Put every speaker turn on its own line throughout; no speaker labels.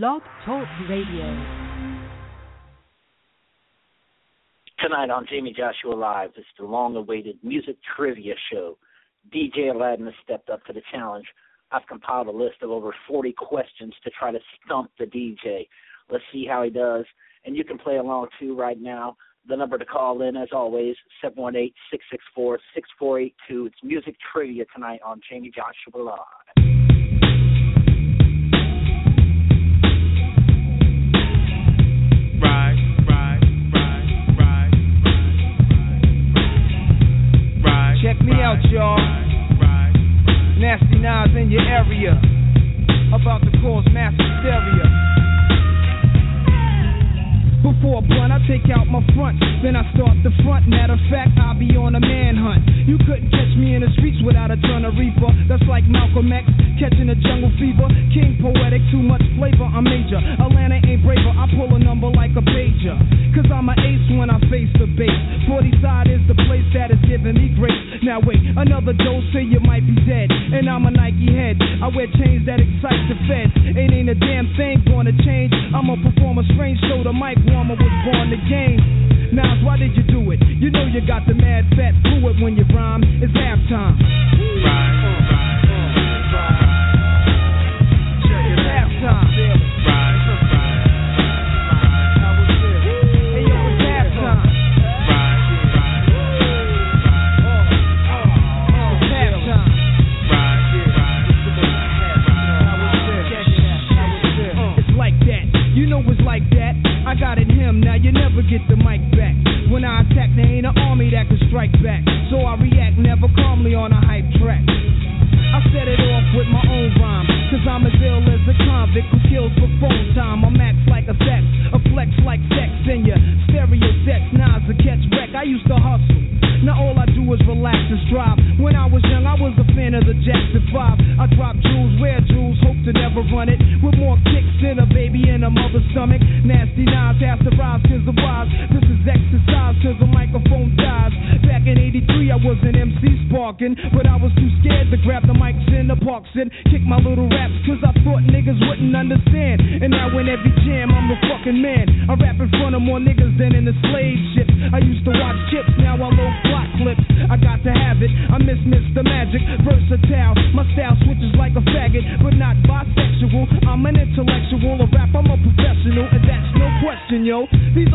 Blog Talk Radio.
Tonight on Jayme Joshua Live it's the long awaited music trivia show. DJ Aladin has stepped up to the challenge. I've compiled a list of over 40 questions to try to stump the DJ. Let's see how he does. And you can play along too right now. The number to call in, as always, 718 664 6482. It's music trivia tonight on Jayme Joshua Live.
Out, y'all. Nasty Nas in your area. About to cause mass hysteria. Before blunt, I take out my front, then I start the front. Matter of fact, I'll be on a manhunt. You couldn't catch me in the streets without a ton of reaper. That's like Malcolm X catching a jungle fever. King poetic, too much flavor. I'm major. Atlanta ain't braver. I pull a number like a pager. Cause I'm an ace when I face the base. 40 side is the place that is giving me grace. Now wait, another dose till you might be dead. And I'm a Nike head. I wear chains that excite the feds. It ain't a damn thing gonna change. I'ma perform a strange show. The mic warmer was born the game. Now, why did you do it? You know you got the mad fat fluid when you rhyme. It's halftime.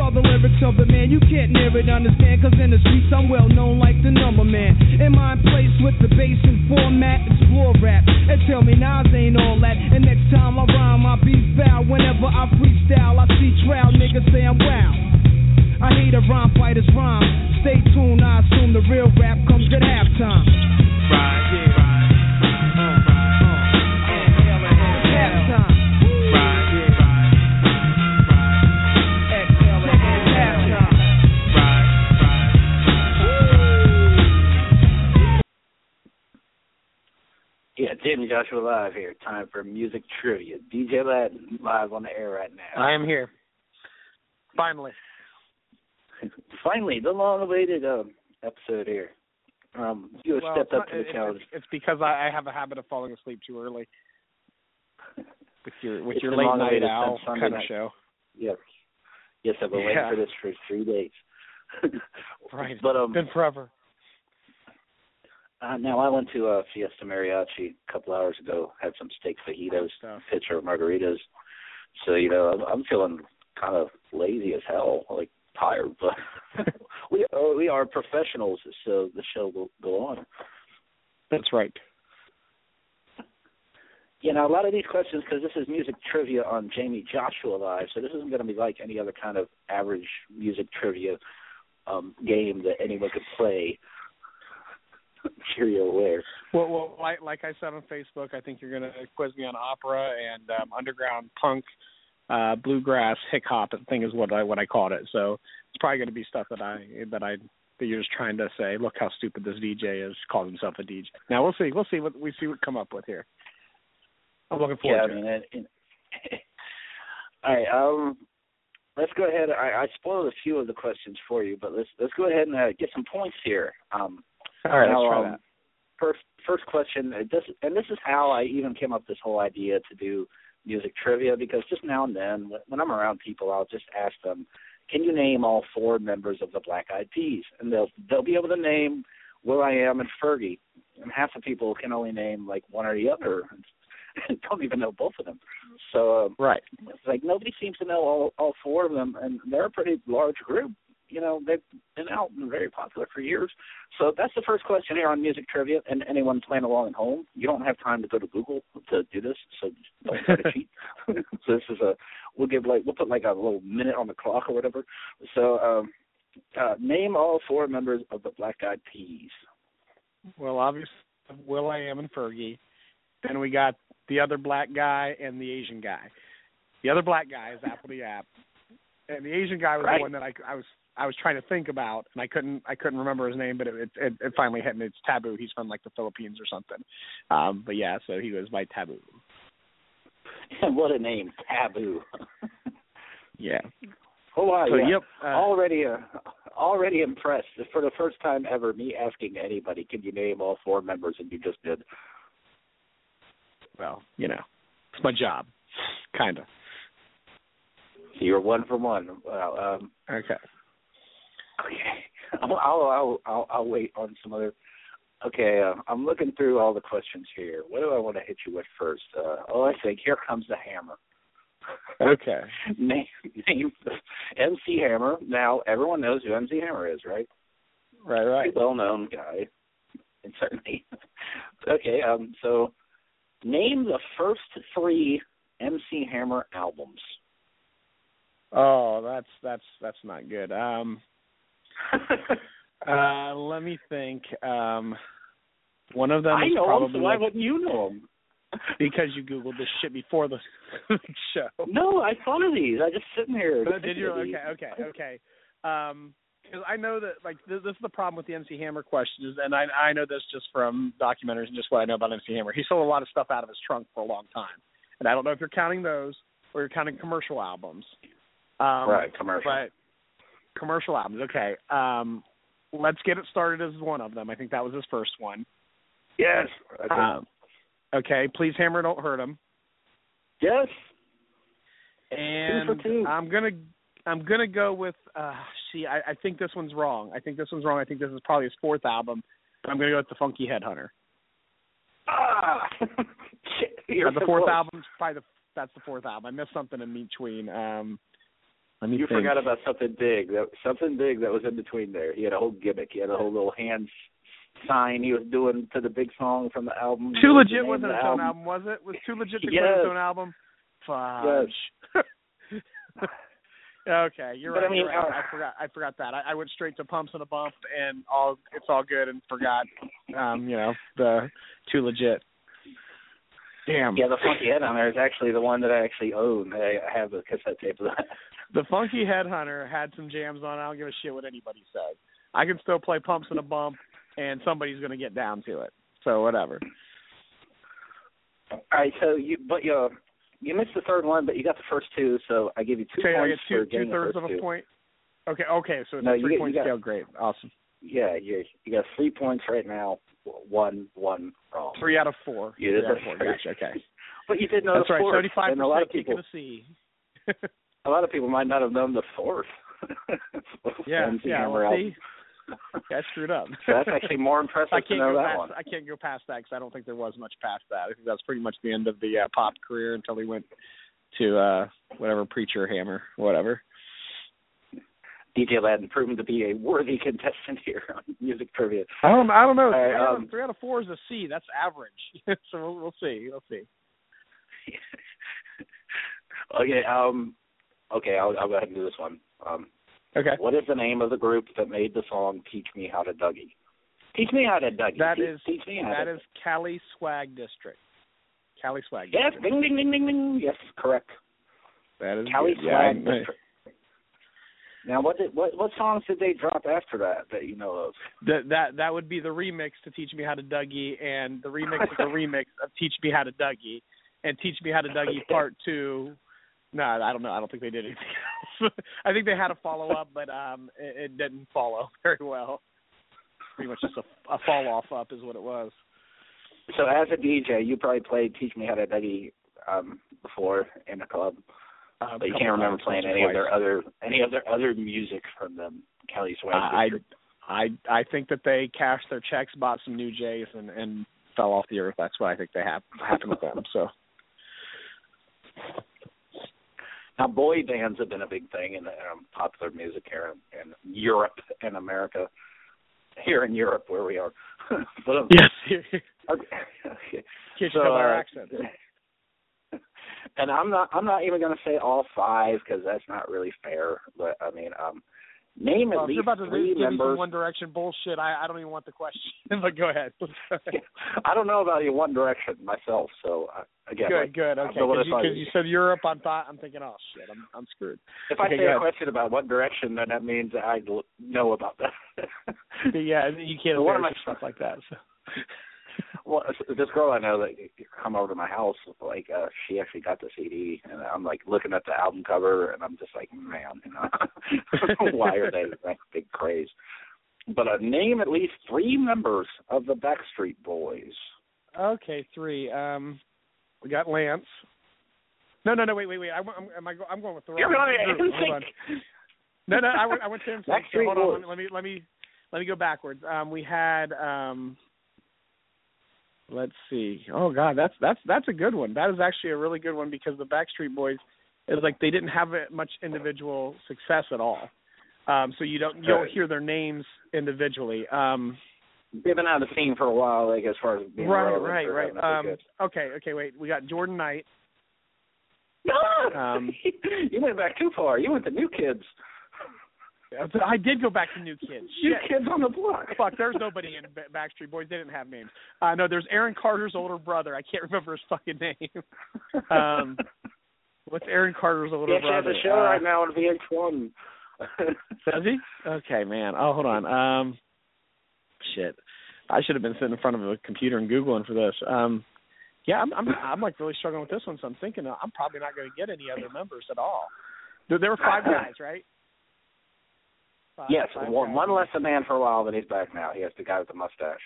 Are the lyrics of the man you can't near it understand, cause in the streets I'm well known like the number man. In my place with the bass and format, explore rap, and tell me Nas ain't all that. And next time I rhyme, I'll be foul. Whenever I freestyle, I see trial niggas say I'm wow. I hate a rhyme fighter's rhyme. Stay tuned, I assume the real rap comes at halftime. Halftime.
Jayme Joshua Live here. Time for music trivia. DJ Aladin live on the air right now.
I am here. Finally.
Finally, the long awaited um, episode here. Um, you have
Well,
stepped up
not-
to the challenge.
It's, it's because I, I have a habit of falling asleep too early. With your with
It's
your late night owl kind of
night.
show.
Yes. Yes, I've been
Yeah.
waiting for this for three days.
Right.
But um
Been forever.
Uh, now I went to a Fiesta Mariachi a couple hours ago, had some steak fajitas, pitcher of margaritas. So, you know, I'm, I'm feeling kind of lazy as hell, like tired, but we are, we are professionals, so the show will go on.
That's right.
You know, a lot of these questions, because this is music trivia on Jayme Joshua Live, so this isn't going to be like any other kind of average music trivia um, game that anyone could play. sure you're.
Well, well, like like I said on Facebook, I think you're gonna quiz me on opera and um, underground punk, uh, bluegrass, hick hop. I think is what I what I called it. So it's probably gonna be stuff that I that I that you're just trying to say. Look how stupid this DJ is. Calls himself a DJ. Now we'll see. We'll see what we see what come up with here. I'm looking forward.
Yeah,
forward
I
to
mean,
it.
it, it, all right. Um, let's go ahead. I, I spoiled a few of the questions for you, but let's let's go ahead and uh, get some points here. Um,
All right,
now,
let's try
um,
that.
First, first question. uh, This, and this is how I even came up with this whole idea to do music trivia because just now and then, when- when I'm around people, I'll just ask them, "Can you name all four members of the Black Eyed Peas?" And they'll they'll be able to name will.i.am and Fergie. And half the people can only name like one or the other, and don't even know both of them. So um,
Right.
it's like nobody seems to know all all four of them, and they're a pretty large group. You know, they've been out and very popular for years. So that's the first question here on music trivia. And anyone playing along at home, you don't have time to go to Google to do this, so don't try to cheat. so this is a we'll give like we'll put like a little minute on the clock or whatever. So um, uh, name all four members of the Black Eyed Peas.
Well, obviously, will.i.am and Fergie. Then we got the other black guy and the Asian guy. The other black guy is apl.de.ap, and the Asian guy was
Right.
the one that I, I was I was trying to think about, and I couldn't I couldn't remember his name, but it it, it finally hit me. It's Taboo. He's from like the Philippines or something. Um, but yeah, so he was my Taboo.
And what a name, Taboo.
Yeah.
oh wow,
So
yeah.
yep. Uh,
already uh, already impressed for the first time ever me asking anybody can you name all four members and you just did
well, you know, it's my job, kind of.
you're one for one well um
Okay.
Okay I'll I'll I'll I'll, I'll wait on some other okay uh, i'm looking through all the questions here what do i want to hit you with first uh oh i think here comes the hammer
Okay.
name name mc hammer now everyone knows who mc hammer is right
Right. Right.
well known guy and certainly okay um so name the first three mc hammer albums
Oh, that's that's that's not good. Um. Uh, let me think. Um, one of them
i
is
know 'em,
probably
so why
like-
wouldn't you know them
because you googled this shit before the show.
no i thought of these i just sitting here
But did you? Okay, okay, okay. Um, because I know that like this, this is the problem with the MC Hammer questions, and I I know this just from documentaries and just what I know about MC Hammer. He sold a lot of stuff out of his trunk for a long time, and I don't know if you're counting those or you're counting commercial albums. Um,
right commercial
But commercial albums, okay. Um, let's get it started as one of them. I think that was his first one.
yes okay.
Um, okay, please hammer, don't hurt him.
yes
And
two.
I'm gonna I'm gonna go with uh see I, I think this one's wrong. I think this one's wrong. I think this is probably his fourth album. But I'm gonna go with the Funky Headhunter.
ah
Uh, the fourth album's probably the that's the fourth album. I missed something in between. Um let me
You
think.
forgot about something big. That something big that was in between there. He had a whole gimmick. He had a whole little hand sign he was doing to the big song from the album.
Too
was the
legit wasn't
of
its own album, was it? Was Too Legit to
Yes.
quit its own album? Fudge. okay, you're
But I
right.
mean,
you're right.
uh,
I forgot. I forgot that. I, I went straight to pumps and a bump, and all it's all good, and forgot. Um, you know the Too Legit. Damn.
Yeah, the Funky Headhunter is actually the one that I actually own. I I have a cassette tape of that.
The Funky Headhunter had some jams on. I don't give a shit what anybody says. I can still play pumps and a bump, and somebody's gonna get down to it. So whatever.
All right, so you but you you missed the third one, but you got the first two, so I give you two
Okay, I
points
get two
for getting
two thirds
the
of a
two.
point. Okay, okay, so it's
No,
a three
get-
point
got-
scale. Great, awesome.
Yeah, you you got three points right now. One one wrong.
Three out of four.
You
Three
did
out of four. Gotcha. Okay.
But you did know
That's
the
right. Seventy-five
a lot of
percent
people
C.
a lot of people might not have known the fourth.
yeah, yeah. Well, see, yeah, I screwed up.
So that's actually more impressive
I
to
can't
know
go
that
past.
one.
I can't go past that because I don't think there was much past that. I think that's pretty much the end of the uh, pop career until he went to uh whatever preacher hammer, whatever.
DJ Aladin proven to be a worthy contestant here on music trivia.
I don't. I don't know. Three, out
um,
of, three out of four is a C. That's average. so we'll, we'll see. We'll see.
okay, um, okay, I'll, I'll go ahead and do this one. Um,
Okay.
what is the name of the group that made the song "Teach Me How to Dougie"? Teach me how to Dougie.
That
teach,
is
teach me how
that
to.
is Cali Swag District. Cali Swag
yes,
District.
ding ding ding ding ding. Yes, correct.
That is
Cali
good.
Swag
I-
District. Now, what did what what songs did they drop after that that you know of?
That that that would be the remix to Teach Me How to Dougie, and the remix of the remix of Teach Me How to Dougie, and Teach Me How to Dougie. Part Two. No, I don't know. I don't think they did anything else. I think they had a follow up, but um, it, it didn't follow very well. Pretty much just a, a fall off up is what it was.
So as a DJ, you probably played "Teach Me How to Dougie" um before in the club,
Uh,
but you can't remember playing any of their other any of their other music from the Cali Swag.
I I I think that they cashed their checks, bought some new J's, and and fell off the earth. That's what I think they hap- happened with them. So
Now, boy bands have been a big thing in um, popular music here in, in Europe and America. Here in Europe, where we are. but, um,
yes,
okay.
can't
So,
our
uh,
accent.
and I'm not I'm not even going to say all five because that's not really fair. But I mean, um, name
Well,
at least
about to
three
give me some
members.
One Direction bullshit, I, I don't even want the question. but go ahead.
I don't know about you One Direction myself, so uh, again,
good,
like,
good. Okay, because
I-
you, you said Europe, I'm thought I'm thinking, oh shit, I'm I'm screwed.
if I
okay,
say a
ahead.
question about One Direction, then that means I know about that.
Yeah, you can't
what am I-
stuff like that. So.
Well, this girl I know that come over to my house, like uh she actually got the CD, and I'm like looking at the album cover, and I'm just like, man, you know, why are they that big craze? But uh, name at least three members of the Backstreet Boys.
Okay, three. Um, we got Lance. No, no, no. Wait, wait, wait. I, am am I I'm going with the wrong
You're going
Hold on. No, no. I went. I went to him. So
Backstreet
hold on.
Boys.
Let me let me let me go backwards. Um, we had. Um, let's see. Oh God, that's that's that's a good one. That is actually a really good one because the Backstreet Boys is like they didn't have much individual success at all. Um, so you don't you don't hear their names individually. Um,
They've been out of the scene for a while, like as far as being
right, right, right. Um, okay, okay. Wait, we got Jordan Knight.
hit.
um,
you went back too far. You went to New Kids.
I did go back to New Kids.
New
Shit.
Kids on the block.
Fuck, there's nobody in Backstreet Boys. They didn't have names. Uh, know there's Aaron Carter's older brother. I can't remember his fucking name. Um, what's Aaron Carter's older
brother? He has a show
Uh,
right now on VH1.
Does he? Okay, man. Oh, hold on. Um, shit. I should have been sitting in front of a computer and googling for this. Um, yeah, I'm, I'm I'm like really struggling with this one, so I'm thinking uh, I'm probably not going to get any other members at all. There, there were five guys, right? Five,
yes,
five
one, less a man for a while, but he's back now. He has the guy with the mustache.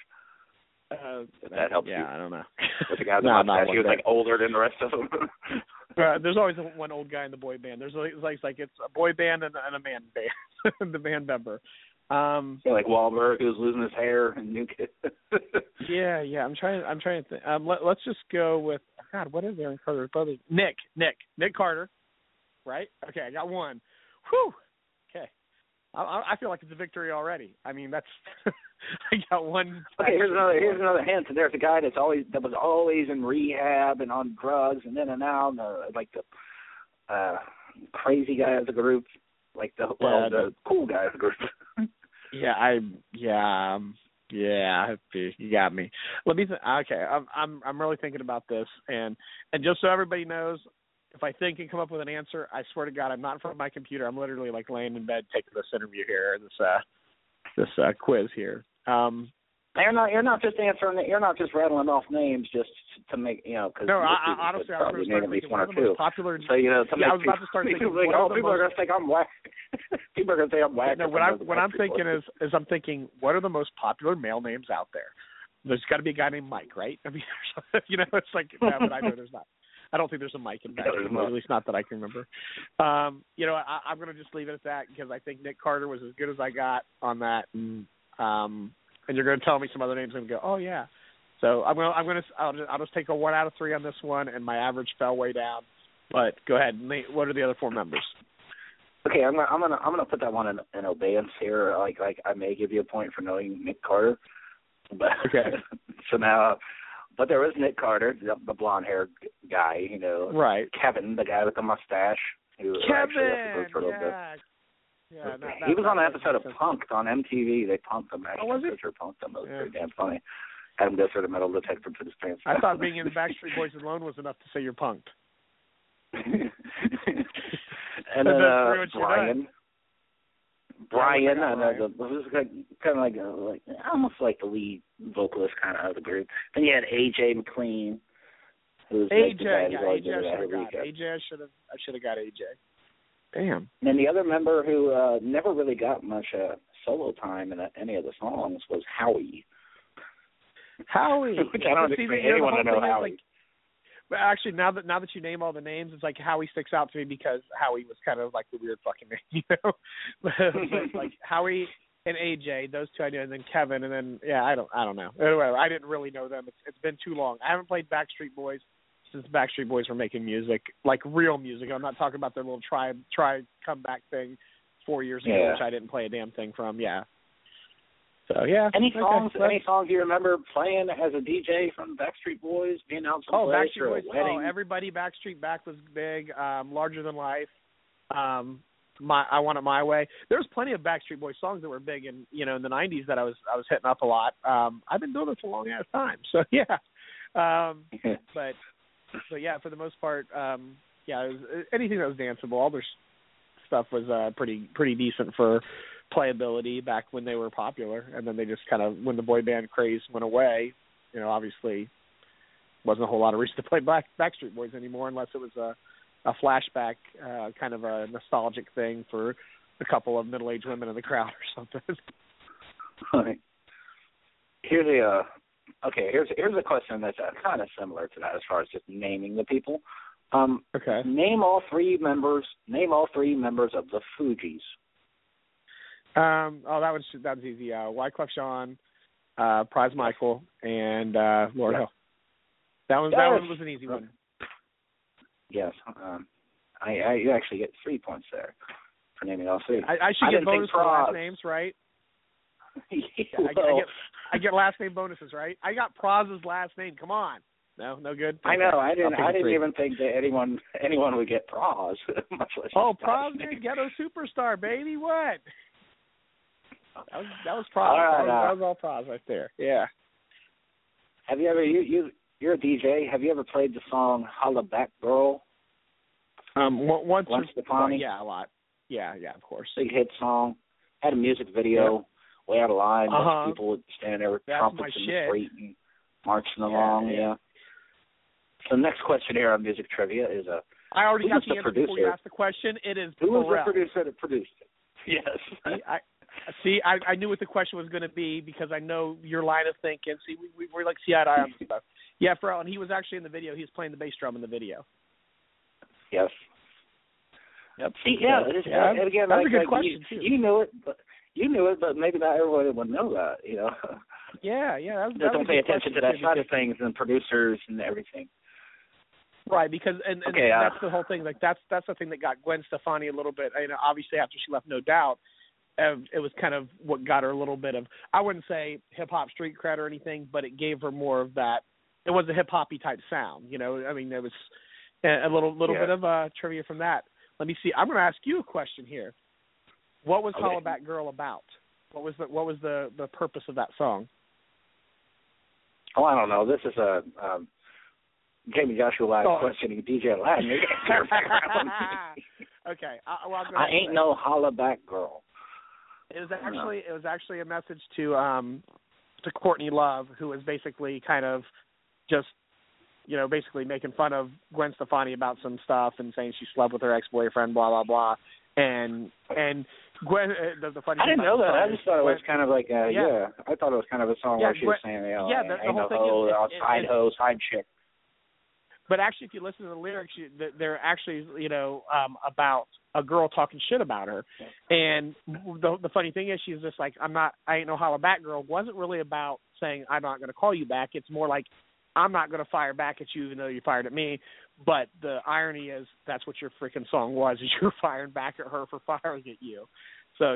Uh,
If that helps
yeah,
you.
I don't know.
With the guy with the
No, not
mustache, he was
bit.
like older than the rest of them.
Uh, there's always one old guy in the boy band. There's like, it's like, it's like it's a boy band and, and a man band, the band member. Um,
yeah, like Wahlberg, who's losing his hair, and New Kid.
yeah, yeah. I'm trying. I'm trying to think. Um, let, let's just go with God. What is Aaron Carter's brother? Nick. Nick. Nick Carter. Right. Okay, I got one. Whew. I, I I feel like it's a victory already. I mean, that's. I got one.
Okay, here's another here's another hint. There's a guy that's always that was always in rehab and on drugs and in and out, and, uh, like the uh crazy guy of the group, like the well
Yeah,
the cool guy of the group.
Yeah, I yeah um, yeah you got me. Let me th- okay. I'm I'm I'm really thinking about this, and and just so everybody knows, if I think and come up with an answer, I swear to God, I'm not in front of my computer. I'm literally like laying in bed taking this interview here, this uh this uh quiz here. Um
you're not you're not just answering. You're not just rattling off names just to make you know because
no, I, I, honestly, I was
probably
going to start thinking
at least one
one
or
of the most
two.
popular.
So you know to
Yeah, I was about to start thinking, are
oh, people are gonna think I'm whack. people are gonna think I'm whack.
No, what I'm what I'm thinking is is I'm thinking, what are the most popular male names out there? There's got to be a guy named Mike, right? I mean, you know, it's like, no, but I know there's not. I don't think there's a Mike in
No,
Boys,
not.
at least not that I can remember. Um, you know, I, I'm going to just leave it at that because I think Nick Carter was as good as I got on that, and um, and you're going to tell me some other names and go, oh yeah. So I'm going to I'm going to I'll just, I'll just take a one out of three on this one, and my average fell way down. But go ahead, Nate. What are the other four members?
Okay, I'm gonna I'm gonna I'm gonna put that one in, in obeyance here. Like like I may give you a point for knowing Nick Carter, but
Okay.
so now, but there was Nick Carter, the, the blonde haired guy. You know,
Right.
Kevin, the guy with the mustache, who actually left the group for a little bit.
yeah. Yeah, not-
he was on an episode of Punk'd on MTV. They punked him.
Oh, was he?
Picture punked him. It was
Yeah.
pretty damn funny. Had him go through the metal detector for his pants.
I thought being in the Backstreet Boys alone was enough to say you're punked.
and then uh, Brian.
Brian,
Brian,
I
uh,
got
the, the, was kind of like, uh, like almost like the lead vocalist kind of of the group. Then you had AJ McLean, who's like the
AJ,
who's
yeah, AJ, I should have got. AJ, I should have, I should have got AJ. Damn.
And then the other member who uh never really got much uh solo time in uh, any of the songs was Howie.
Howie.
Which I don't
see,
expect
you know, the
anyone to
whole
know Howie.
Like, But actually, now that now that you name all the names, it's like Howie sticks out to me because Howie was kind of like the weird fucking name, you know. but, like Howie and AJ, those two I knew, and then Kevin, and then yeah, I don't I don't know. Anyway, I didn't really know them. It's it's been too long. I haven't played Backstreet Boys since Backstreet Boys were making music, like real music. I'm not talking about their little try try comeback thing four years ago,
Yeah.
which I didn't play a damn thing from. Yeah. So yeah.
Any songs? Any songs you remember playing as a DJ from Backstreet Boys, being out
Oh, Backstreet Boys.
wedding?
Oh, everybody. Backstreet Back was big. Um, Larger than life. Um, my I want it my way. There's plenty of Backstreet Boys songs that were big in you know in the '90s that I was I was hitting up a lot. Um, I've been doing this a long ass time, so yeah. Um, but but yeah, for the most part, um, yeah, it was, anything that was danceable. All their stuff was uh, pretty pretty decent for playability back when they were popular, and then they just kind of when the boy band craze went away, you know, obviously wasn't a whole lot of reason to play Back Backstreet Boys anymore, unless it was a a flashback, uh, kind of a nostalgic thing for a couple of middle aged women in the crowd or something.
Right. Here's a uh, okay. Here's here's a question that's uh, kind of similar to that as far as just naming the people. Um,
okay.
name all three members. Name all three members of the Fugees.
Um, oh, that was that was easy. Uh, Wyclef Jean, uh, Pras Michel, and uh, Lauryn
Yeah.
Hill. That one that one was an easy one.
Yes. Um, I, I you actually get three points there for naming all three.
I, I should
I
get bonus for last
Pras.
names, right?
Yeah,
I, I get I get last name bonuses, right? I got Pras's last name. Come on. No, no good.
I know. I didn't.
I'll take
I
a
didn't
three.
even think that anyone anyone would get Pras, much less.
Oh,
his
Pras,
last name.
ghetto superstar, baby. What? That was that was Pras.
All right,
that, was,
uh,
that was all Pras right there. Yeah.
Have you ever you you you're a DJ? Have you ever played the song "Hollaback Girl"?
Um, one- once
Gwen
or-
Stefani?
yeah, a lot. Yeah, yeah, of course.
Big hit song. Had a music video. Way out of line. Bunch
Uh-huh.
People would stand there with
That's
trumpets
my
in the street and marching
Yeah,
along.
yeah.
Yeah. So the next question here on music trivia is uh,
I already
Who
got the
the
answer before you
producer?
asked the question. It is
who was
Pharrell.
the producer that produced it? Yes.
See, I see. I, I knew what the question was going to be because I know your line of thinking. See, we, we we're like see eye to eye on this stuff. Yeah, Pharrell, and he was actually in the video. He was playing the bass drum in the video.
yes.
Yep.
See, yeah,
So, yeah,
and again,
that's a good
like,
question,
you,
too.
you knew it, but you knew it, but maybe not everybody would know that. You know,
Yeah, yeah. That was, that
don't pay attention to that side of things and producers and everything.
Right, because and, and
Okay, uh,
that's the whole thing. Like that's that's the thing that got Gwen Stefani a little bit. You know, obviously after she left, No Doubt, it was kind of what got her a little bit of. I wouldn't say hip hop street cred or anything, but it gave her more of that. It was a hip hoppy type sound. You know, I mean, there was a, little little
Yeah.
bit of uh, trivia from that. Let me see. I'm going to ask you a question here. What was
Okay.
Hollaback Girl about? What was the what was the the purpose of that song?
Oh, I don't know. This is a um, Jayme Joshua live
Oh.
questioning DJ Aladin. You can't turn around.
okay, I, well,
I ain't no holla back girl.
It was actually it was actually a message to um to Courtney Love, who was basically kind of just you know basically making fun of Gwen Stefani about some stuff and saying she slept with her ex boyfriend, blah blah blah. And and Gwen, uh, the, the funny
I didn't know that. I just thought it was
is
kind of like uh
Yeah.
yeah. I thought it was kind of a song
Yeah,
where she was saying, you know,
yeah, the- the whole thing is- it-
side
it-
hoe, side chick.
But actually, if you listen to the lyrics, you, they're actually, you know, um, about a girl talking shit about her. And the the funny thing is, she's just like, I'm not, I ain't no holla back girl. wasn't really about saying I'm not going to call you back. It's more like I'm not going to fire back at you, even though you fired at me. But the irony is, that's what your freaking song was: is you're firing back at her for firing at you. So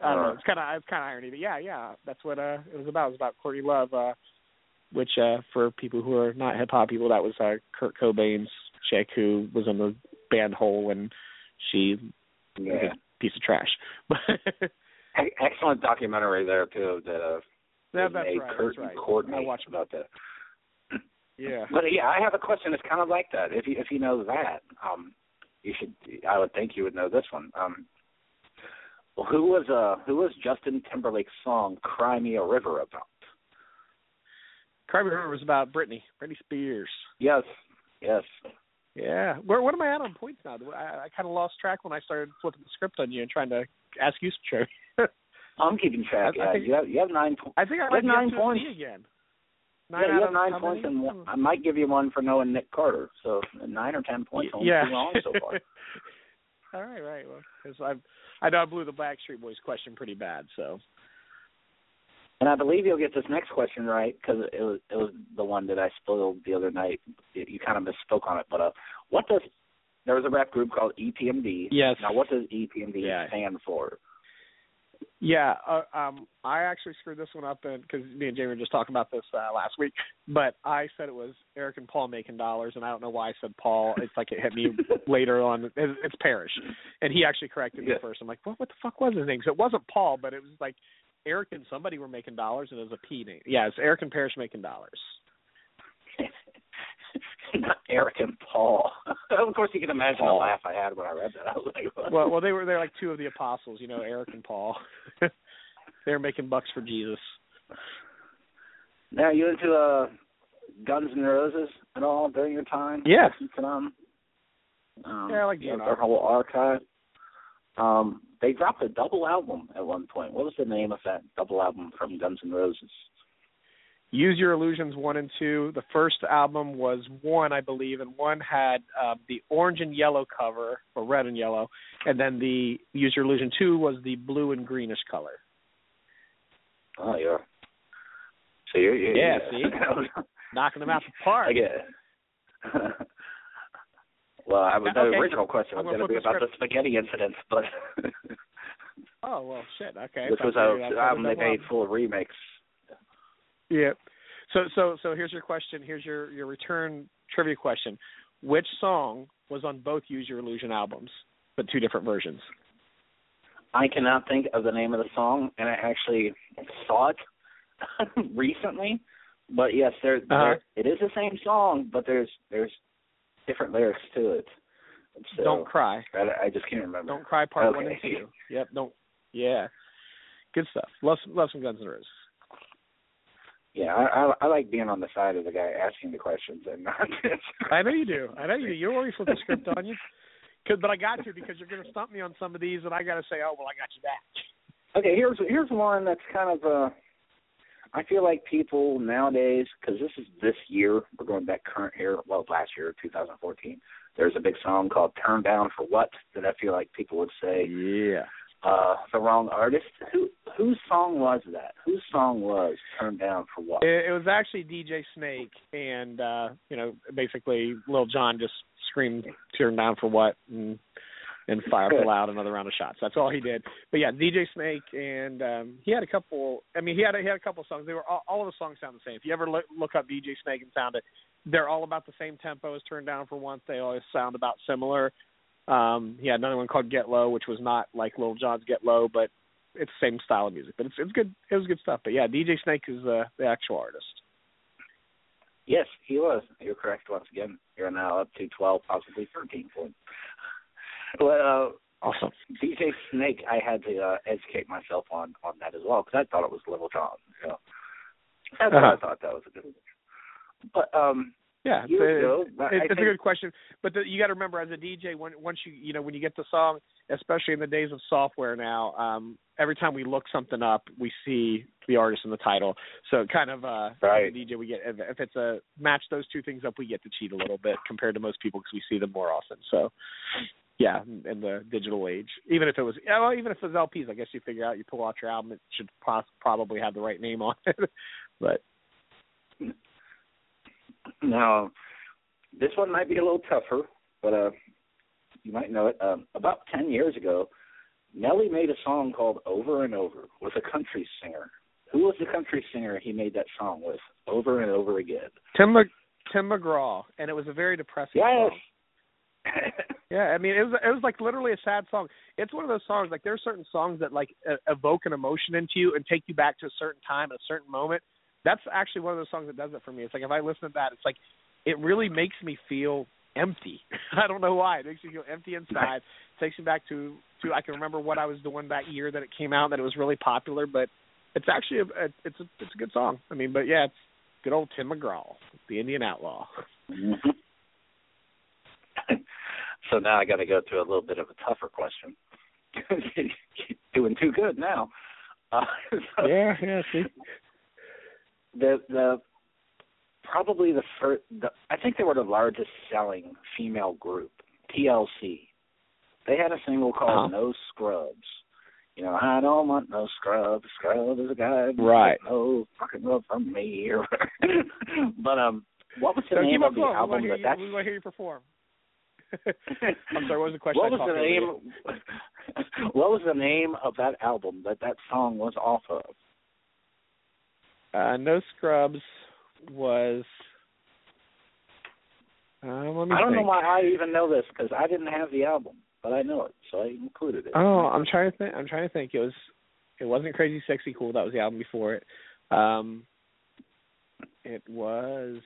I don't know. It's kind of it's kind of irony, but yeah, yeah, that's what uh it was about. It was about Courtney Love. uh which uh for people who are not hip hop people, that was uh Kurt Cobain's chick who was in the band Hole and she was a piece of trash.
Excellent documentary there too that uh was
that's
made
right.
Kurt
that's right.
Courtney
I watched
about that.
Yeah.
But yeah, I have a question that's kind of like that. If you if you know that, um, you should. I would think you would know this one. Um, who was uh who was Justin Timberlake's song "Cry Me a River" about?
Cry Me River was about Britney, Britney Spears.
Yes, yes.
Yeah. Where what am I at on points now? I, I kind of lost track when I started flipping the script on you and trying to ask you some trivia.
I'm keeping track.
I- I think-
you have you have nine points.
I think I
have nine
be up to
points.
Again. Nine
yeah, you have nine points,
many?
and one, I might give you one for knowing Nick Carter. So nine or ten points. Only
yeah.
wrong so far.
All right, Well, because I I know I blew the Backstreet Boys question pretty bad, so
And I believe you'll get this next question right because it was it was the one that I spoiled the other night. You you kind of misspoke on it, but uh, what does there was a rap group called EPMD.
Yes.
Now, what does EPMD
Yeah.
stand for?
Yeah, uh, um, I actually screwed this one up because me and Jayme were just talking about this uh, last week. But I said it was Eric and Paul making dollars, and I don't know why I said Paul. It's like it hit me later on. It, it's Parrish, and he actually corrected me
Yeah.
first. I'm like, what? What the fuck was his name? 'Cause it wasn't Paul, but it was like Eric and somebody were making dollars, and it was a P name. Yeah, it's Eric and Parrish making dollars.
Not Eric and Paul. of course, you can imagine
Paul.
the laugh I had when I read that. I was like.
Well, well, they were they're like two of the apostles, you know, Eric and Paul. they were making bucks for Jesus.
Now, you into uh, Guns N' Roses at all during your time?
Yeah.
To them? Um,
Yeah, I like
you know, their whole archive. Um, they dropped a double album at one point. What was the name of that double album from Guns N' Roses?
Use Your Illusions one and two. The first album was one, I believe, and one had uh, the orange and yellow cover, or red and yellow, and then the Use Your Illusion two was the blue and greenish color.
Oh, you're. So you're, you're
Yeah, see? Knocking them out the park.
I get it. well, I was, the
Okay.
original question was
gonna
be
flip the
about the spaghetti incident, but
Oh well, shit. Okay.
which was a album they made full of remakes.
Yeah. So so so here's your question. Here's your your return trivia question. Which song was on both Use Your Illusion albums, but two different versions?
I cannot think of the name of the song, and I actually saw it recently. But yes, there,
Uh-huh.
there it is the same song, but there's there's different lyrics to it. So
Don't cry.
I, I just can't remember.
Don't cry. Part one and two. Yep. Don't. Yeah. Good stuff. Love some, love some Guns N' Roses.
Yeah, I, I I like being on the side of the guy asking the questions and not.
I know you do. I know you do. You always flip the script on you. 'Cause- but I got you because you're going to stump me on some of these, and I got to say, oh well, I got you back.
Okay, here's here's one that's kind of uh I feel like people nowadays because this is this year we're going back current year, well last year 2014 there's a big song called Turn Down for What that I feel like people would say
Yeah.
uh the wrong artist who whose song was that whose song was Turn Down for What
It, it was actually DJ Snake, and uh, you know, basically, Lil Jon just screamed "Turn down for what?" and and fired up loud another round of shots. That's all he did. But yeah, DJ Snake, and um, he had a couple. I mean, he had a, he had a couple songs. They were all, all of the songs sound the same. If you ever look, look up DJ Snake and sound it, they're all about the same tempo as "Turn Down for Once." They always sound about similar. Um, he had another one called "Get Low," which was not like Lil Jon's "Get Low," but it's the same style of music. But it's it's good. It was good stuff. But yeah, DJ Snake is uh, the actual artist.
yes he was you're correct once again you're now up to 12 possibly 13 points well uh
Awesome.
DJ Snake, I had to uh, educate myself on on that as well because I thought it was Lil Jon. You know, that's why I
Uh-huh.
thought that was a good. But um,
Yeah, it's,
years
a,
ago,
it's, it's a good question. But the, you got to remember, as a DJ, when once you you know when you get the song, especially in the days of software now, um, every time we look something up, we see the artist in the title. So kind of uh,
Right.
as a DJ, we get if, if it's a match those two things up, we get to cheat a little bit compared to most people because we see them more often. So. Yeah, in in the digital age, even if it was, yeah, well, even if it was LPs, I guess you figure out you pull out your album, it should pos- probably have the right name on it. but
now this one might be a little tougher, but uh, you might know it. Um, about ten years ago, Nelly made a song called "Over and Over" with a country singer. Who was the country singer he made that song with? Over and over again.
Tim Mc, Tim McGraw, and it was a very depressing
Yes.
song. Yeah, I mean, it was it was like literally a sad song. It's one of those songs like there are certain songs that like evoke an emotion into you and take you back to a certain time, a certain moment. That's actually one of those songs that does it for me. It's like if I listen to that, it's like it really makes me feel empty. I don't know why. It makes me feel empty inside. It takes me back to to I can remember what I was doing that year that it came out that it was really popular, but it's actually a, a it's a it's a good song. I mean, but yeah, it's good old Tim McGraw, the Indian outlaw.
So now I got to go to a little bit of a tougher question. Doing too good now. Uh, so
Yeah, yeah, see.
The the probably the first. The, I think they were the largest selling female group, TLC. They had a single called
Uh-huh.
"No Scrubs." You know, I don't want no scrubs. Scrub is a guy.
Right.
No fucking love from me. but um, what was the name of the album?
want to hear
that
you,
that's
we want to hear you perform. I'm sorry. What was the question?
what was the name? what was the name of that album that that song was off of?
Uh, no Scrubs was. Uh, let me
I don't know why I even know this because I didn't have the album, but I know it, so I included it.
Oh, I'm trying to think. I'm trying to think. It was. It wasn't Crazy Sexy Cool. That was the album before it. Um, it was.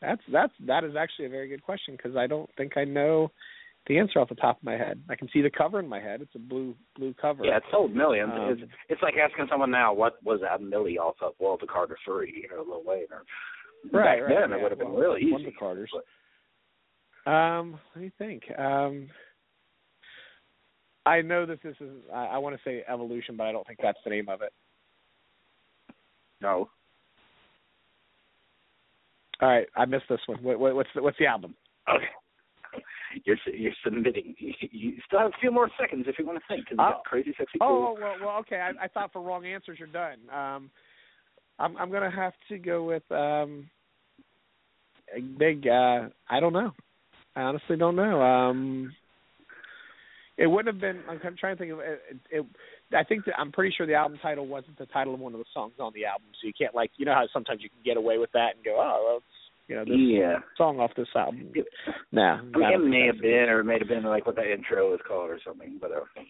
That's that's that is actually a very good question because I don't think I know the answer off the top of my head. I can see the cover in my head. It's a blue blue cover.
Yeah, it sold millions.
Um,
it's it's like asking someone now what was that Millie off of Walter Carter three or Lil Wayne or
right,
back
right.
then
yeah.
it would have been
well,
really
One
easy.
of the Carters.
but-
Um, let me think. Um, I know that this is. I, I want to say Evolution, but I don't think that's the name of it.
no.
All right, I missed this one. What, what, what's the, what's the album?
Okay. You're you're submitting. You, still have a few more seconds if you want to think. 'cause
Oh.
crazy sexy
Oh well, well, okay. I, I thought for wrong answers you're done. Um, I'm I'm gonna have to go with um, a big. Uh, I don't know. I honestly don't know. Um, it wouldn't have been. I'm trying to think of it. it, it I think that I'm pretty sure the album title wasn't the title of one of the songs on the album, so you can't like you know how sometimes you can get away with that and go, oh, well, it's you know this
yeah.
song off this album. No,
I mean, it may have been, or it may have been like what the intro is called or something. But uh,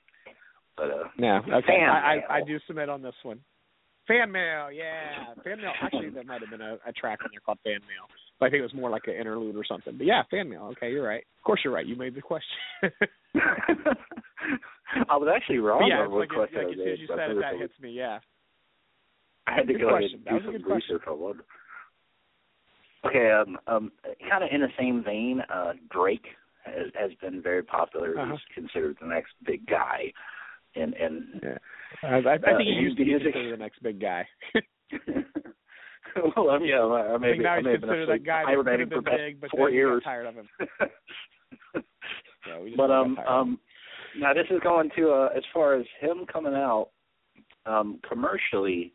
but uh,
No, okay.
Fan
I. I I do submit on this one. Fan mail, yeah, fan mail. Actually, that might have been a, a track on there called fan mail, but I think it was more like an interlude or something. But yeah, fan mail. Okay, you're right. Of course, you're right. You made the question.
I was actually wrong
But yeah, it's like, it, like
I
as soon as you said it, that hits me. Yeah.
I had to
Good
go ahead and do some research on one. Okay, um, um, kind of in the same vein, uh, Drake has, has been very popular.
Uh-huh.
He's considered the next big guy, and and
Yeah. I, I, I
Uh,
think he used to be considered the next big guy.
well, um, yeah, I
I
may
think
be,
now
I
he's considered that guy that could
hibernating for
been big, but
four
then he got
years.
tired of him. Just
but um
tired of him.
um now this is going to uh as far as him coming out um commercially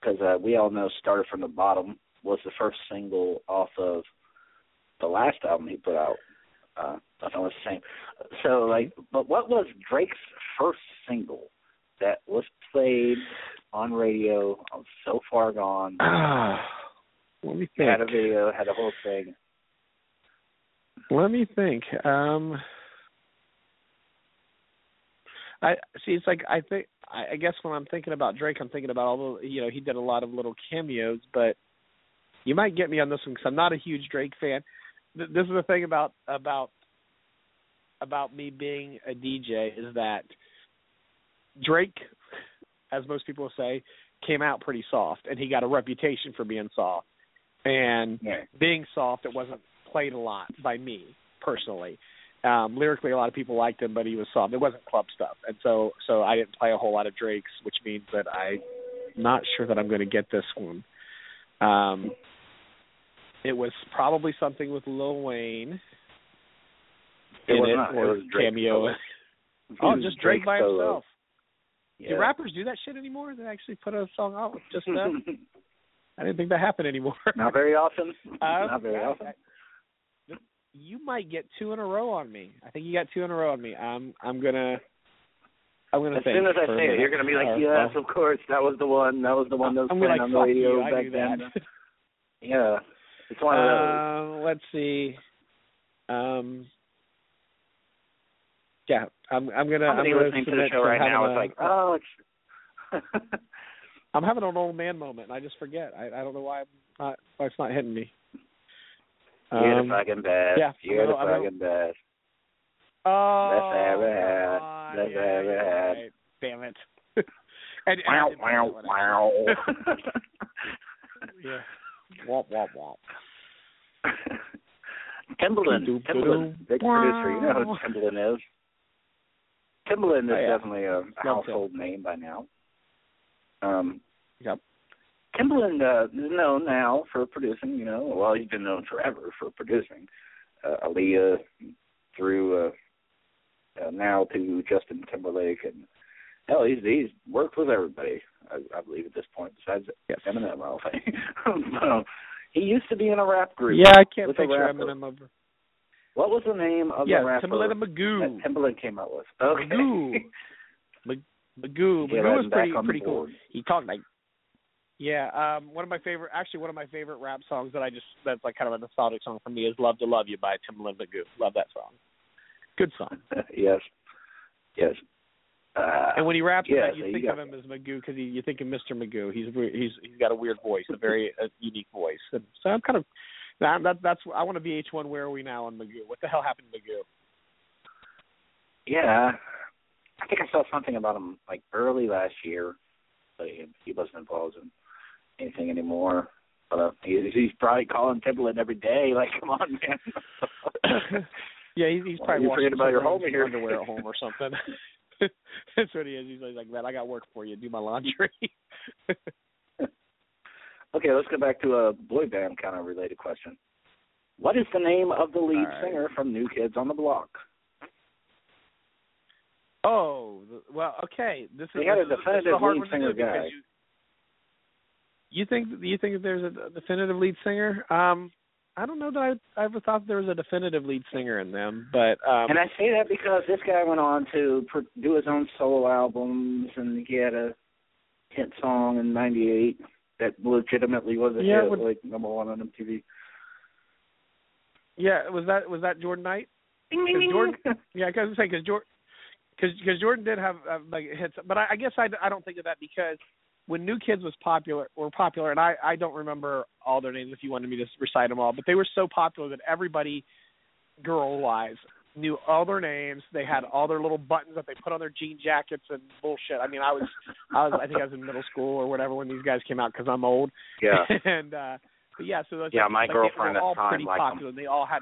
because uh, we all know started from the bottom was the first single off of the last album he put out uh I thought it was the same so like but what was Drake's first single that was played on radio on So Far Gone
Ah, let me think.
had a video had a whole thing
Let me think. Um I see it's like I think I, I guess when I'm thinking about Drake I'm thinking about all the you know, he did a lot of little cameos, but you might get me on this one cuz I'm not a huge Drake fan. Th- This is the thing about about about me being a DJ is that Drake as most people say came out pretty soft and he got a reputation for being soft. And
yeah
being soft, it wasn't played a lot by me personally. Um, lyrically, a lot of people liked him, but he was soft. It wasn't club stuff, and so so I didn't play a whole lot of Drake's, which means that I'm not sure that I'm going to get this one. Um, it was probably something with Lil Wayne
It
in
was
it,
not. It was Drake
cameo. Oh,
It was
just Drake by
solo.
himself.
Yeah.
Do rappers do that shit anymore? They actually put a song out with just them? I didn't think that happened anymore.
Not very often.
Uh,
Not very
yeah,
often.
I- you might get two in a row on me. I think you got two in a row on me. I'm I'm gonna I'm gonna
As soon as I say it, you're gonna be like,
Uh,
"Yes, of course, that was the one. That was the one that was
I'm
playing
gonna
on the radio
you.
Back then." Yeah, it's one of those.
Um, let's see. Um, yeah, I'm I'm gonna I'm gonna
listening to the show right now is like, "Oh, it's."
I'm having an old man moment, and I just forget. I I don't know why I'm not why it's not hitting me.
You're
Um,
the fucking best.
yeah,
You're the
I'm
fucking best.
Oh,
Best I ever had. Best I
yeah,
ever
you're
had.
right. Damn it. and, and
Wow,
didn't
wow, wow.
yeah. Womp womp womp.
Timbaland, Timbaland, big producer. You know who
Wow.
Timbaland is. Timbaland is
Oh, yeah.
definitely a
Love
household name by now. Um,
Yep.
Timbaland uh, is known now for producing. You know, well, he's been known forever for producing. Uh, Aaliyah through uh, uh, now to Justin Timberlake, and hell, he's he's worked with everybody. I, I believe at this point, besides
Yes.
Eminem. I don't think. so, he used to be in a rap group.
Yeah, I can't picture. Eminem over.
What was the name of
Yeah,
the rapper
Timbaland and
that Timbaland came out with? Okay.
Magoo. Mag- Magoo. Magoo was pretty pretty cool. He talked like yeah, um one of my favorite actually one of my favorite rap songs that I just that's like kind of a nostalgic song for me is Love to Love You by Tim Magoo. Love that song. Good song.
yes. Yes. Uh,
And when he raps
yeah,
that, you think of him as Magoo because you think of Mr. Magoo. He's he's he's got a weird voice, a very uh, unique voice. And so I'm kind of that, that that's I want to VH1. Where are we now on Magoo? What the hell happened to Magoo?
yeah, I think I saw something about him like early last year, but he, he wasn't involved in anything anymore. But uh, he, he's probably calling Timbaland every day. Like, come on, man.
yeah, he's, he's probably
you
washing
forget about your homie here?
underwear at home or something. that's what he is. He's like, man, I got work for you. Do my laundry.
okay, let's go back to a boy band kind of related question. What is the name of the lead
right.
singer from New Kids on the Block?
Oh, well, okay. This is
had a
this is-
definitive
a hard
lead
one to
singer guy.
You, you think you think that there's a definitive lead singer? Um, I don't know that I I ever thought there was a definitive lead singer in them, but um,
And I say that because this guy went on to pro- do his own solo albums, and he had a hit song in '98 that legitimately was a
Yeah,
hit,
would-
like number one on MTV.
yeah, was that was that Jordan Knight?
Ding, ding.
Jordan- Yeah, I was saying because Jordan, because Jordan did have uh, like hits, but I, I guess I, I don't think of that because when New Kids was popular, were popular, and I I don't remember all their names if you wanted me to recite them all, but they were so popular that everybody, girl wise, knew all their names. They had all their little buttons that they put on their jean jackets and bullshit. I mean, I was I was I think I was in middle school or whatever when these guys came out because I'm old.
yeah,
and uh but yeah, so those
Yeah, my
like,
girlfriend
they
at
were all
time
pretty
'em.
popular. They all had.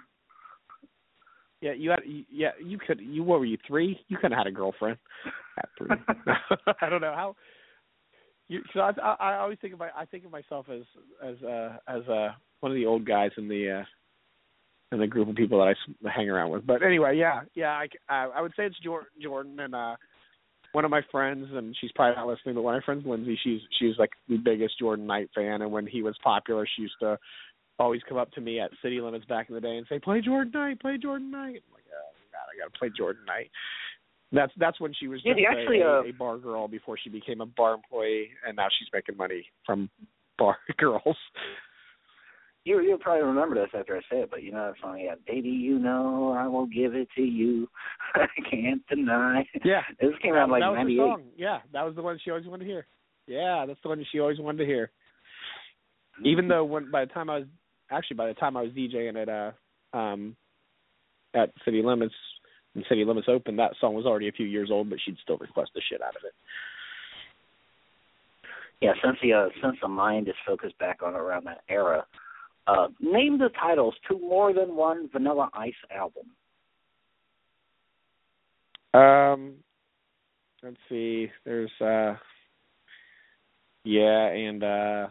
Yeah, you had. Yeah, you could. You what were you three? You couldn't have had a girlfriend at three. I don't know how. You, so I, I, I always think of my, I think of myself as as uh as uh one of the old guys in the uh in the group of people that I hang around with. But anyway, yeah, yeah, I I, would say it's Jordan, and uh one of my friends, and she's probably not listening, but one of my friends, Lindsay, she's she's like the biggest Jordan Knight fan, and when he was popular, she used to always come up to me at City Limits back in the day and say, "Play Jordan Knight, play Jordan Knight." I'm like, oh God, I got to play Jordan Knight. That's that's when she was
Yeah,
just a,
actually,
a,
uh,
a bar girl before she became a bar employee, and now she's making money from bar girls.
you you'll probably remember this after I say it, but you know that song, yeah, baby, you know I will give it to you. I can't deny.
Yeah,
This came out in like
that was
'98.
the song. Yeah, that was the one she always wanted to hear. Yeah, that's the one she always wanted to hear. Even though when by the time I was actually by the time I was DJing at uh um at City Limits when City Limits Open, that song was already a few years old, but she'd still request the shit out of it.
Yeah, since the uh, since the mind is focused back on around that era, uh, name the titles to more than one Vanilla Ice album.
Um let's see. There's uh yeah, and uh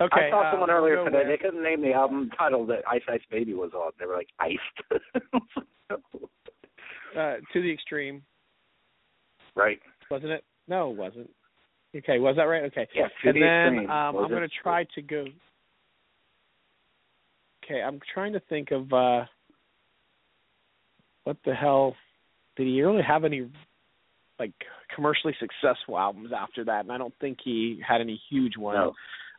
Okay.
I saw
uh,
someone
we'll
earlier today.
with-
They couldn't name the album title that Ice Ice Baby was on. They were like iced.
uh to the extreme,
right.
wasn't it? No, it wasn't. Okay, was that right? Okay.
Yeah. To
and
the
then um, I'm going to try to go. Okay, I'm trying to think of uh what the hell did he really have any like commercially successful albums after that? And I don't think he had any huge ones.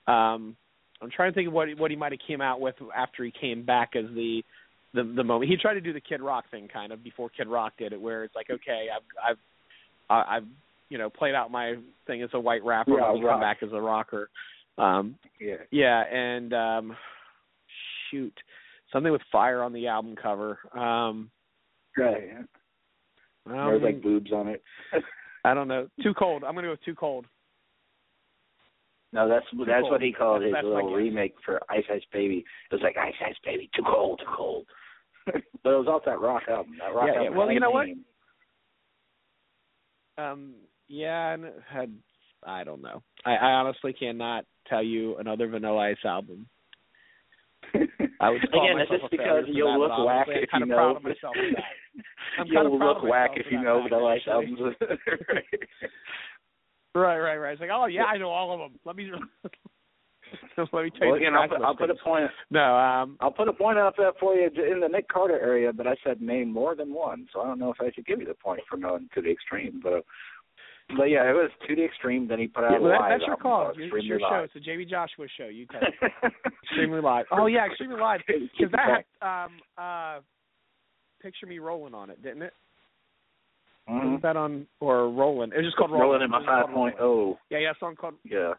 No.
Um, I'm trying to think of what what he might have came out with after he came back as the the the moment he tried to do the Kid Rock thing kind of before Kid Rock did it, where it's like, okay, I've I've I've you know played out my thing as a white rapper,
Yeah, rock.
come back as a rocker. Um,
Yeah.
yeah, and um, shoot, something with fire on the album cover. Um,
Right.
I
There's like boobs on it.
I don't know. Too cold. I'm gonna go with too cold.
No, that's that's
cold.
what he called
That's-
his
that's
little remake for Ice Ice Baby. It was like Ice Ice Baby, too cold, too cold. but it was off that rock album. That rock
Yeah, yeah.
album.
Well, you know what? Um, yeah, and it had I don't know. I, I honestly cannot tell you another Vanilla Ice album. I would call
Again, it's just because you'll look whack
honestly,
if you
kind of proud
know.
of myself. I'm
You'll
of
look whack if you know Vanilla Ice albums.
Right, right, right. It's like, oh yeah, I know all of them. Let me let me tell you.
well,
the
again, I'll put, I'll put a point.
No, um,
I'll put a point out there for you in the Nick Carter area, but I said name more than one, so I don't know if I should give you the point for knowing to the extreme. But but yeah, it was to the extreme. Then he put out
yeah, well, that, that's your call. It's
Extremely
your show. It's a Jayme Joshua show. You tell me. Extremely live. Oh yeah, extremely live. Because that um uh, picture me rolling on it, didn't it?
Mhm.
Wasn't that on or Roland? It was just called rolling.
Rolling in my five point oh.
Yeah, yeah, a song called
Yeah.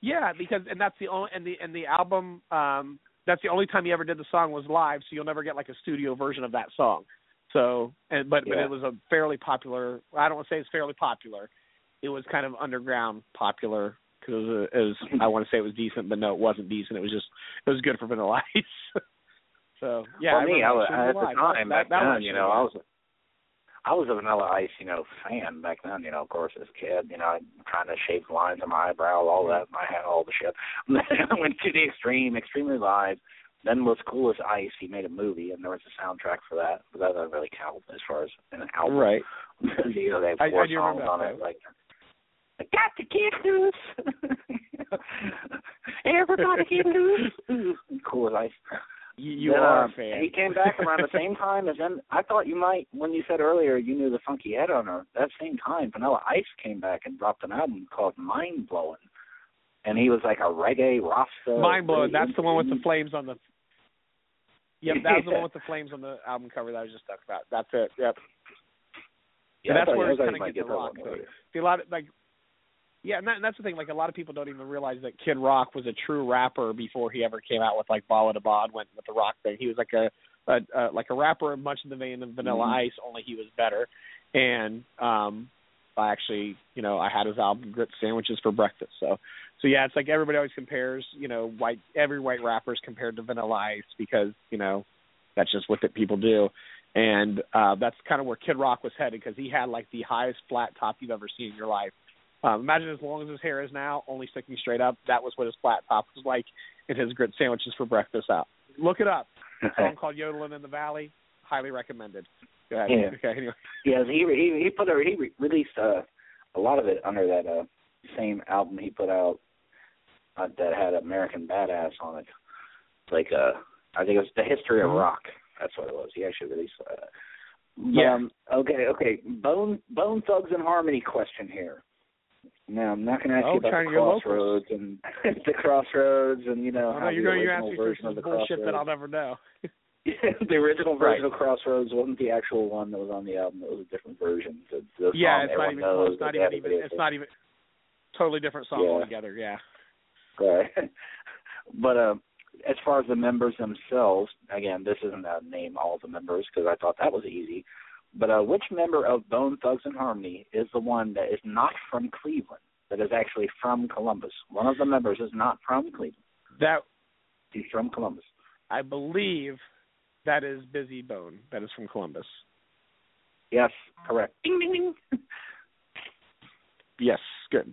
Yeah, because and that's the only and the and the album um that's the only time he ever did the song was live, so you'll never get like a studio version of that song. So and but but it was a fairly popular. I don't want to say it's fairly popular. It was kind of underground popular because it was, a, it was I want to say it was decent, but no, it wasn't decent. It was just it was good for Vanilla Ice. so yeah,
well,
I
me, I was, at the time
that,
back
that,
then,
was
you know, I was I was a Vanilla Ice, you know, fan back then. You know, of course, as a kid, you know, trying to shape lines on my eyebrow, all that. I had all the shit. I went to the extreme, extremely live. Then was cool as ice. He made a movie, and there was a soundtrack for that, but that doesn't really count as far as an album.
right.
you know, they have four
I do
songs on it,
though.
like. I got to get loose. Everybody get loose. Cool as ice.
You, you
Then,
are
uh,
a fan.
He came back around the same time as then. I thought you might when you said earlier you knew the Funky Headhunter. That same time, Vanilla Ice came back and dropped an album called Mind Blowing, and he was like a reggae Rasta.
Mind blowing. That's the one with the flames on the. Yep, that's was the one with the flames on the album cover that I was just talking about. That's it. Yep.
Yeah,
And that's where
I
he
thought
kind
you
of gets the
that
rock
one
thing.
earlier.
See, a lot of like, yeah, and, that, and that's the thing. Like a lot of people don't even realize that Kid Rock was a true rapper before he ever came out with like Bawitdaba went with the rock thing. He was like a, a, a like a rapper much in the vein of Vanilla
Mhm.
Ice, only he was better. And um, I actually, you know, I had his album Grits Sandwiches for breakfast. So, so yeah, it's like everybody always compares, you know, white every white rapper is compared to Vanilla Ice because you know that's just what that people do. And uh that's kind of where Kid Rock was headed because he had like the highest flat top you've ever seen in your life. Um, imagine as long as his hair is now, only sticking straight up. That was what his flat top was like in his Grits Sandwiches for breakfast out. Look it up. A song called Yodeling in the Valley. Highly recommended. Go ahead.
Yeah.
Okay. Anyway.
Yeah, he he he put a, he re- released uh, a lot of it under that uh, same album he put out uh, that had American Badass on it. Like uh, I think it was the History of
Mhm.
Rock. That's what it was. He actually released. But,
Yeah.
Um, okay. Okay. Bone Bone Thugs and Harmony question here. Now I'm not going to ask
Oh,
you about
trying
the
to get locals.
crossroads and the crossroads and you know
Oh,
how
no, you're
the
going to
original
ask me for
version
some
of the
bullshit that I'll never know.
the original version
Right.
of Crossroads wasn't the actual one that was on the album. It was a different version. The, the
yeah, it's not even
knows,
close. Not even even. It's not even. Totally different song
Yeah.
altogether. Yeah.
Right. but uh, as far as the members themselves, again, this isn't a name all the members because I thought that was easy. But uh, which member of Bone Thugs and Harmony is the one that is not from Cleveland? That is actually from Columbus. One of the members is not from Cleveland.
That
He's from Columbus.
I believe that is Bizzy Bone. That is from Columbus.
Yes, correct. Ding ding ding.
Yes, good.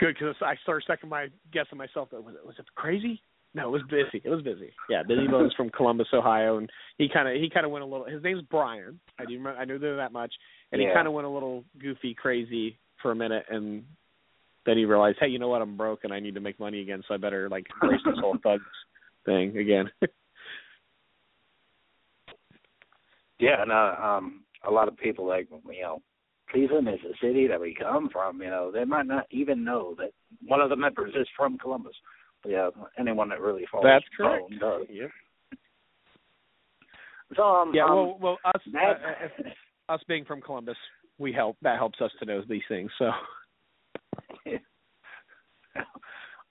Good because I started second my guessing myself. Was it was it crazy? No, it was busy. It was busy. Yeah, Bizzy Bone's from Columbus, Ohio, and he kind of he kind of went a little. His name's Brian. I do remember. I knew that much, and he kind of went a little goofy, crazy for a minute, and then he realized, hey, you know what? I'm broke and I need to make money again, so I better like embrace this whole thugs thing again.
Yeah, and uh, um, a lot of people like you know, Cleveland is the city that we come from. You know, they might not even know that one of the members is from Columbus. But yeah, anyone that really follows
That's correct.
Bone does.
Yep.
So um,
Yeah.
um,
Well, well, us uh,
that,
uh, us being from Columbus, we help. That helps us to know these things. So.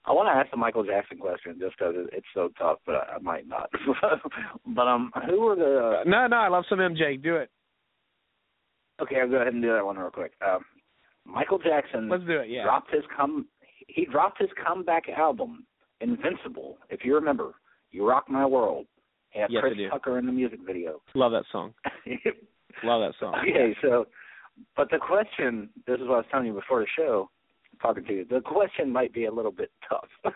I want to ask the Michael Jackson question just because it's so tough, but I, I might not. but um, who were the?
No, no, I love some MJ. Do it.
Okay, I'll go ahead and do that one real quick. Um, Michael Jackson
Let's do it. Yeah.
dropped his come. He dropped his comeback album, Invincible. If you remember, "You Rock My World." Had
Yes,
Chris Tucker in the music video.
Love that song. Love that song.
okay, so, but the question, this is what I was telling you before the show. talking to you. The question might be a little bit tough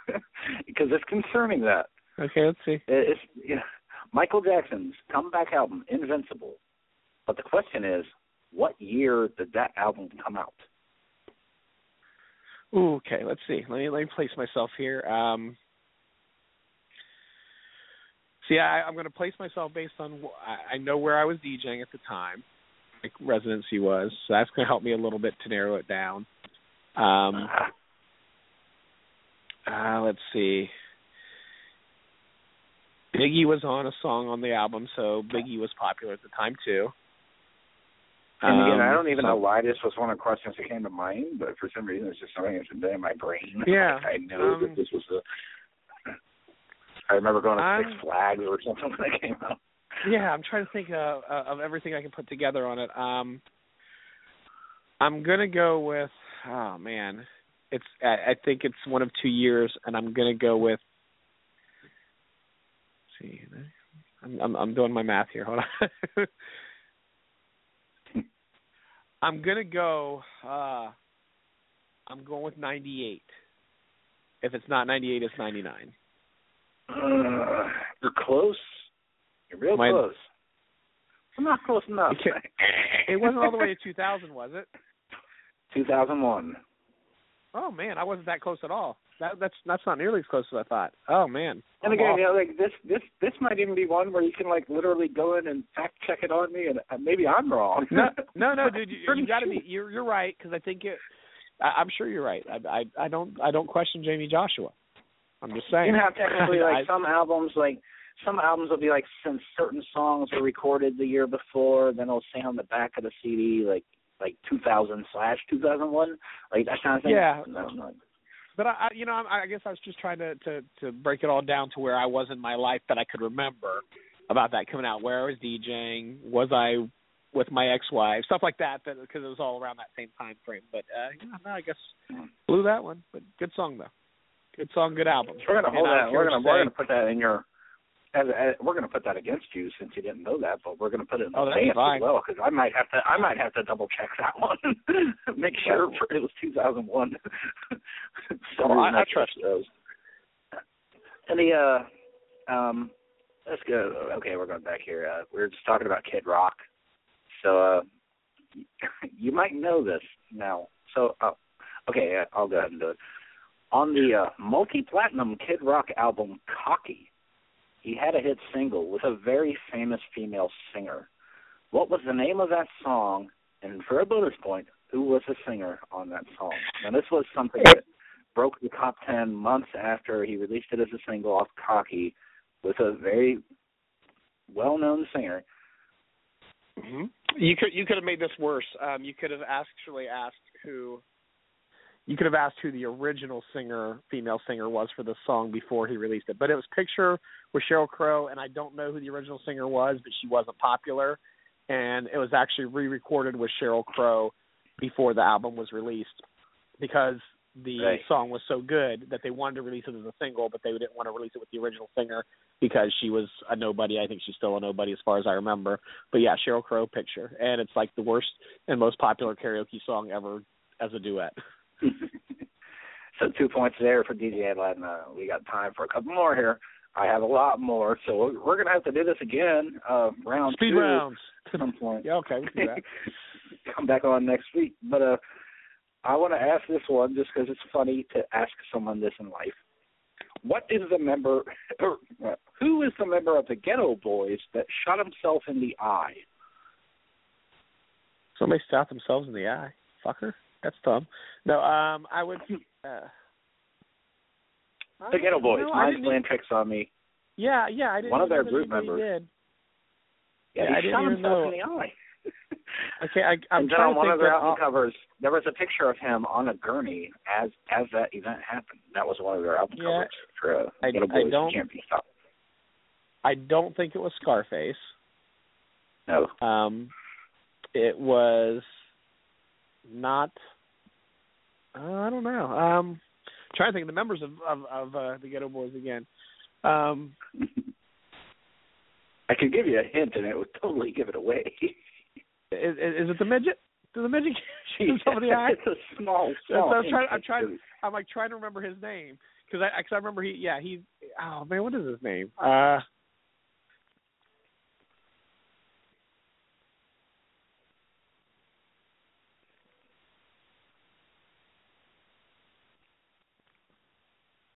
because it's concerning that
Okay, let's see.
it's you know, Michael Jackson's comeback album Invincible. But the question is, what year did that album come out?
Ooh, okay, let's see. Let me let me place myself here. Um, see, I, I'm going to place myself based on wh- I, know where I was DJing at the time, like residency was. So that's going to help me a little bit to narrow it down. Um, uh, let's see. Biggie was on a song on the album, so Biggie was popular at the time too.
And again, I
Um,
don't even
so-
know why this was one of the questions that came to mind, but for some reason it's just something that's been in my brain.
Yeah,
Like, I know
um,
that this was a. I remember going to
I'm-
Six Flags or something when it came out.
Yeah, I'm trying to think uh, uh, of everything I can put together on it. Um, I'm gonna go with. Oh man, it's. I, I think it's one of two years, and I'm gonna go with. let's see, I'm, I'm I'm doing my math here. Hold on. I'm gonna go. uh I'm going with 98. If it's not 98, it's 99.
Uh, you're close. You're real
My-
close. I'm not close enough.
It wasn't all the way to 2000, was it?
2001.
Oh man, I wasn't that close at all. That that's that's not nearly as close as I thought. Oh man.
And again, you know, like this, this, this might even be one where you can like literally go in and fact check it on me, and uh, maybe I'm wrong.
no, no, no, dude, you, you got to be. You're you're right because I think it. I, I'm sure you're right. I, I I don't I don't question Jayme Joshua. I'm just saying.
You know how technically, like
I-
some albums, like some albums will be like since certain songs were recorded the year before, then it'll say on the back of the CD like like 2000 slash 2001, like that kind of thing.
Yeah.
No, no.
But I, I you know I'm, I guess I was just trying to to to break it all down to where I was in my life that I could remember about that coming out. Where I was DJing, was I with my ex-wife, stuff like that. That because it was all around that same time frame. But uh, yeah, no, I guess blew that one. But good song though. Good song, good album.
We're gonna hold
And
that. We're gonna we're gonna put that in your. As, as, we're gonna put that against you since you didn't know that, but we're gonna put it in
Oh,
advance
fine.
as well because I might have to. I might have to double check that one. Make sure for, it was 2001. so
I- I trust
those. And the uh, um, let's go. Okay, we're going back here. Uh, we were just talking about Kid Rock. So uh, you might know this now. So uh, okay, I'll go ahead and do it. On the uh, multi-platinum Kid Rock album Cocky, he had a hit single with a very famous female singer. What was the name of that song? And for a bonus point, who was the singer on that song? Now this was something that broke the top ten months after he released it as a single off Cocky with a very well-known singer.
hmm You could you could have made this worse. Um, you could have actually asked who. You could have asked who the original singer, female singer, was for the song before he released it. But it was "Picture" with Sheryl Crow, and I don't know who the original singer was, but she wasn't popular, and it was actually re-recorded with Sheryl Crow before the album was released because the
Right.
song was so good that they wanted to release it as a single, but they didn't want to release it with the original singer because she was a nobody. I think she's still a nobody as far as I remember. But yeah, Sheryl Crow picture, and it's like the worst and most popular karaoke song ever as a duet.
so two points there for DJ Aladin. Uh, we got time for a couple more here. I have a lot more, so we're, we're gonna have to do this again. Uh, round
Speed
two
rounds.
at some point.
Yeah, okay, we can do that.
Come back on next week, but uh, I want to ask this one just because it's funny to ask someone this in life. What is the member, or uh, who is the member of the Geto Boys that shot himself in the eye?
Somebody shot themselves in the eye. Fucker. That's dumb. No, um, I would. Uh,
The Geto Boys.
No, I
Mine's playing tricks on me.
Yeah, yeah, I didn't.
One of their group members.
Did.
Yeah,
Yeah, I
he
didn't
shot
even
himself
know.
in the eye.
Okay, I, I'm
and then
trying
on
to
one
think
of their album covers, there was a picture of him on a gurney as as that event happened. That was one of their album
Yeah.
covers for uh,
I- I
Boys
don't-
Stopped.
I don't think it was Scarface.
No,
Um, it was not. Uh, I don't know. Um, trying to think of the members of of, of uh, the Geto Boys again. Um,
I could give you a hint, and it would totally give it away.
is, is it the midget? Does the midget shoot the eye?
it's a small,
So I'm trying. I'm trying. I'm like trying to remember his name because I because I remember he. Yeah, he. Oh man, what is his name? Uh,